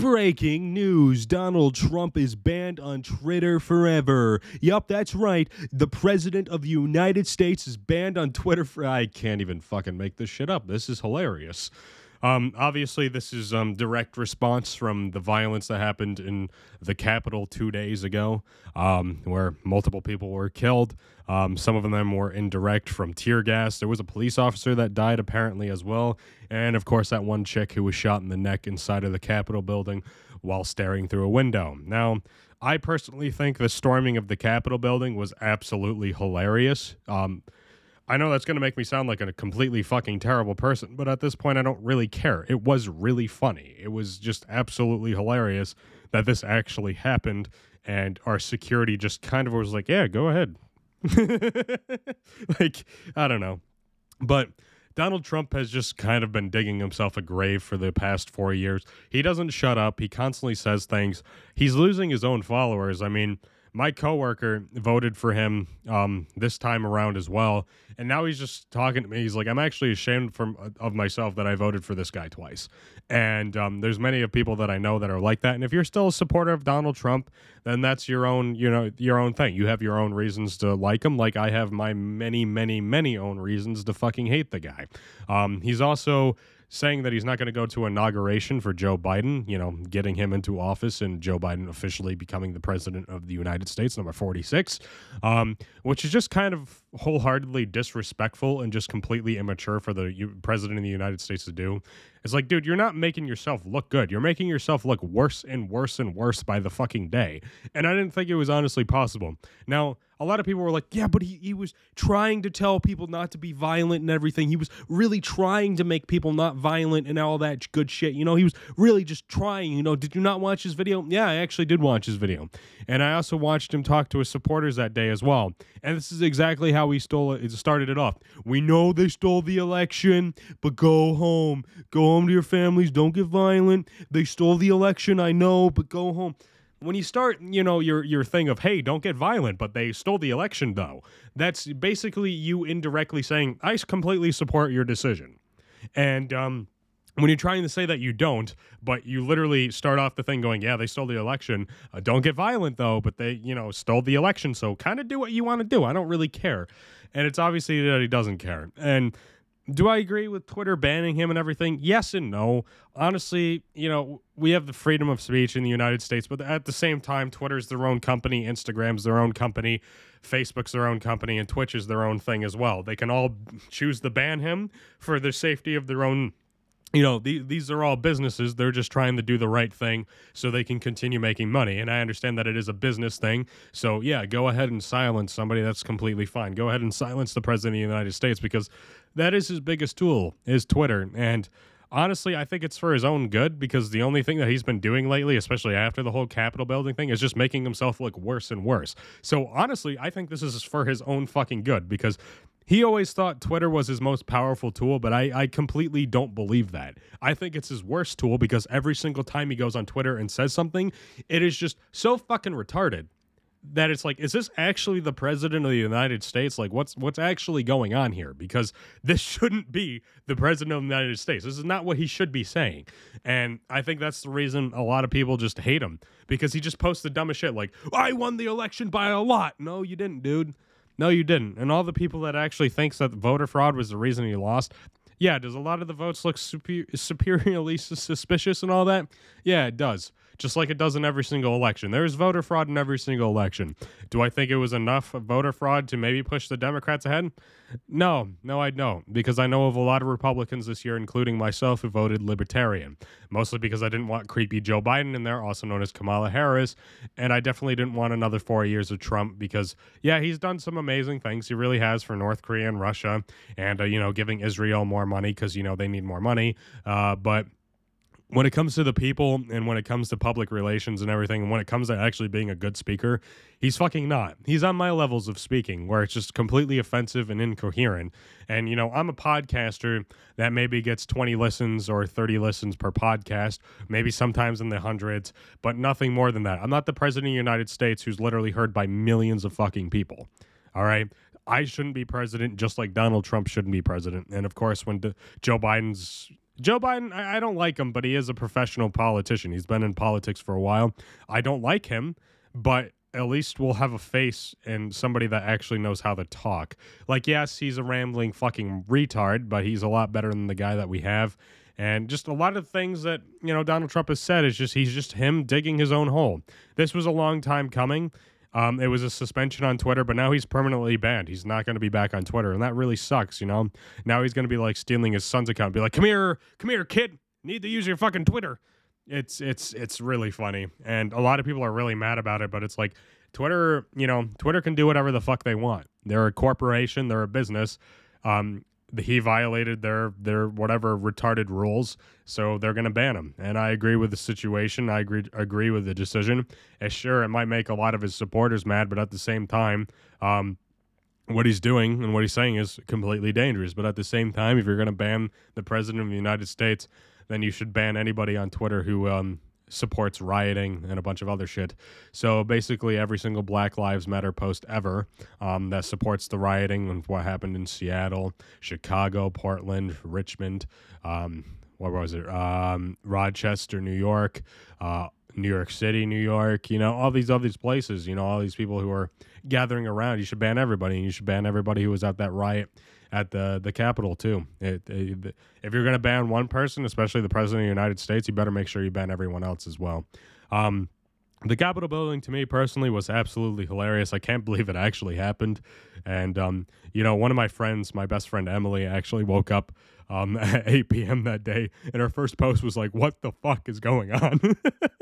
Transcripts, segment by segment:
Breaking news Donald Trump is banned on Twitter forever. Yup, that's right. The President of the United States is banned on Twitter for. I can't even fucking make this shit up. This is hilarious. Um, obviously, this is um, direct response from the violence that happened in the Capitol two days ago, um, where multiple people were killed. Um, some of them were indirect from tear gas. There was a police officer that died apparently as well, and of course that one chick who was shot in the neck inside of the Capitol building while staring through a window. Now. I personally think the storming of the Capitol building was absolutely hilarious. Um, I know that's going to make me sound like a completely fucking terrible person, but at this point, I don't really care. It was really funny. It was just absolutely hilarious that this actually happened, and our security just kind of was like, yeah, go ahead. like, I don't know. But Donald Trump has just kind of been digging himself a grave for the past four years. He doesn't shut up, he constantly says things. He's losing his own followers. I mean, my coworker voted for him um, this time around as well, and now he's just talking to me. He's like, "I'm actually ashamed from of myself that I voted for this guy twice." And um, there's many of people that I know that are like that. And if you're still a supporter of Donald Trump, then that's your own, you know, your own thing. You have your own reasons to like him, like I have my many, many, many own reasons to fucking hate the guy. Um, he's also saying that he's not going to go to inauguration for Joe Biden, you know, getting him into office and Joe Biden officially becoming the president of the United States, number 46, um, which is just kind of wholeheartedly disrespectful and just completely immature for the president of the United States to do. It's like, dude, you're not making yourself look good. You're making yourself look worse and worse and worse by the fucking day. And I didn't think it was honestly possible. Now, a lot of people were like, yeah, but he, he was trying to tell people not to be violent and everything. He was really trying to make people not violent and all that good shit. You know, he was really just trying. You know, did you not watch his video? Yeah, I actually did watch his video. And I also watched him talk to his supporters that day as well. And this is exactly how he stole it, started it off. We know they stole the election, but go home. Go home to your families. Don't get violent. They stole the election, I know, but go home when you start, you know, your your thing of hey, don't get violent, but they stole the election though. That's basically you indirectly saying I completely support your decision. And um when you're trying to say that you don't, but you literally start off the thing going, yeah, they stole the election. Uh, don't get violent though, but they, you know, stole the election. So kind of do what you want to do. I don't really care. And it's obviously that he doesn't care. And do I agree with Twitter banning him and everything? Yes and no. Honestly, you know, we have the freedom of speech in the United States, but at the same time, Twitter's their own company, Instagram's their own company, Facebook's their own company, and Twitch is their own thing as well. They can all choose to ban him for the safety of their own you know, the, these are all businesses. They're just trying to do the right thing so they can continue making money. And I understand that it is a business thing. So, yeah, go ahead and silence somebody. That's completely fine. Go ahead and silence the president of the United States because that is his biggest tool, is Twitter. And honestly, I think it's for his own good because the only thing that he's been doing lately, especially after the whole Capitol building thing, is just making himself look worse and worse. So, honestly, I think this is for his own fucking good because he always thought Twitter was his most powerful tool, but I, I completely don't believe that. I think it's his worst tool because every single time he goes on Twitter and says something, it is just so fucking retarded that it's like, is this actually the president of the United States? Like, what's what's actually going on here? Because this shouldn't be the president of the United States. This is not what he should be saying. And I think that's the reason a lot of people just hate him because he just posts the dumbest shit like, I won the election by a lot. No, you didn't, dude. No, you didn't. And all the people that actually thinks that voter fraud was the reason he lost, yeah, does a lot of the votes look super, superiorly suspicious and all that? Yeah, it does just like it does in every single election. There is voter fraud in every single election. Do I think it was enough voter fraud to maybe push the Democrats ahead? No, no, I don't, because I know of a lot of Republicans this year, including myself, who voted Libertarian, mostly because I didn't want creepy Joe Biden in there, also known as Kamala Harris, and I definitely didn't want another four years of Trump because, yeah, he's done some amazing things. He really has for North Korea and Russia, and uh, you know, giving Israel more money because you know they need more money, uh, but when it comes to the people and when it comes to public relations and everything, and when it comes to actually being a good speaker, he's fucking not. He's on my levels of speaking where it's just completely offensive and incoherent. And, you know, I'm a podcaster that maybe gets 20 listens or 30 listens per podcast, maybe sometimes in the hundreds, but nothing more than that. I'm not the president of the United States who's literally heard by millions of fucking people. All right. I shouldn't be president just like Donald Trump shouldn't be president. And of course, when Joe Biden's Joe Biden, I, I don't like him, but he is a professional politician. He's been in politics for a while. I don't like him, but at least we'll have a face and somebody that actually knows how to talk. Like, yes, he's a rambling fucking retard, but he's a lot better than the guy that we have. And just a lot of things that, you know, Donald Trump has said is just he's just him digging his own hole. This was a long time coming. Um, it was a suspension on Twitter, but now he's permanently banned. He's not going to be back on Twitter, and that really sucks. You know, now he's going to be like stealing his son's account, be like, "Come here, come here, kid, need to use your fucking Twitter." It's it's it's really funny, and a lot of people are really mad about it. But it's like Twitter, you know, Twitter can do whatever the fuck they want. They're a corporation, they're a business. Um, he violated their their whatever retarded rules, so they're going to ban him. And I agree with the situation. I agree agree with the decision. And sure, it might make a lot of his supporters mad, but at the same time, um, what he's doing and what he's saying is completely dangerous. But at the same time, if you're going to ban the president of the United States, then you should ban anybody on Twitter who um, supports rioting and a bunch of other shit. So basically, every single Black Lives Matter post ever um, that supports the rioting and what happened in Seattle, Chicago, Portland, Richmond, um, what was it? Um, Rochester, New York, uh, New York City, New York, you know, all these other places, you know, all these people who are gathering around. You should ban everybody, and you should ban everybody who was at that riot at the the Capitol too. It, it, if you're going to ban one person, especially the president of the United States, you better make sure you ban everyone else as well. Um, the Capitol building to me personally was absolutely hilarious. I can't believe it actually happened. And, um, you know, one of my friends, my best friend Emily, actually woke up um, at 8 p.m. that day, and her first post was like, What the fuck is going on?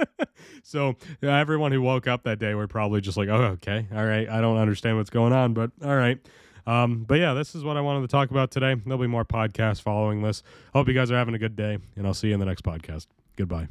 so, yeah, everyone who woke up that day were probably just like, Oh, okay. All right. I don't understand what's going on, but all right. Um, but yeah, this is what I wanted to talk about today. There'll be more podcasts following this. Hope you guys are having a good day, and I'll see you in the next podcast. Goodbye.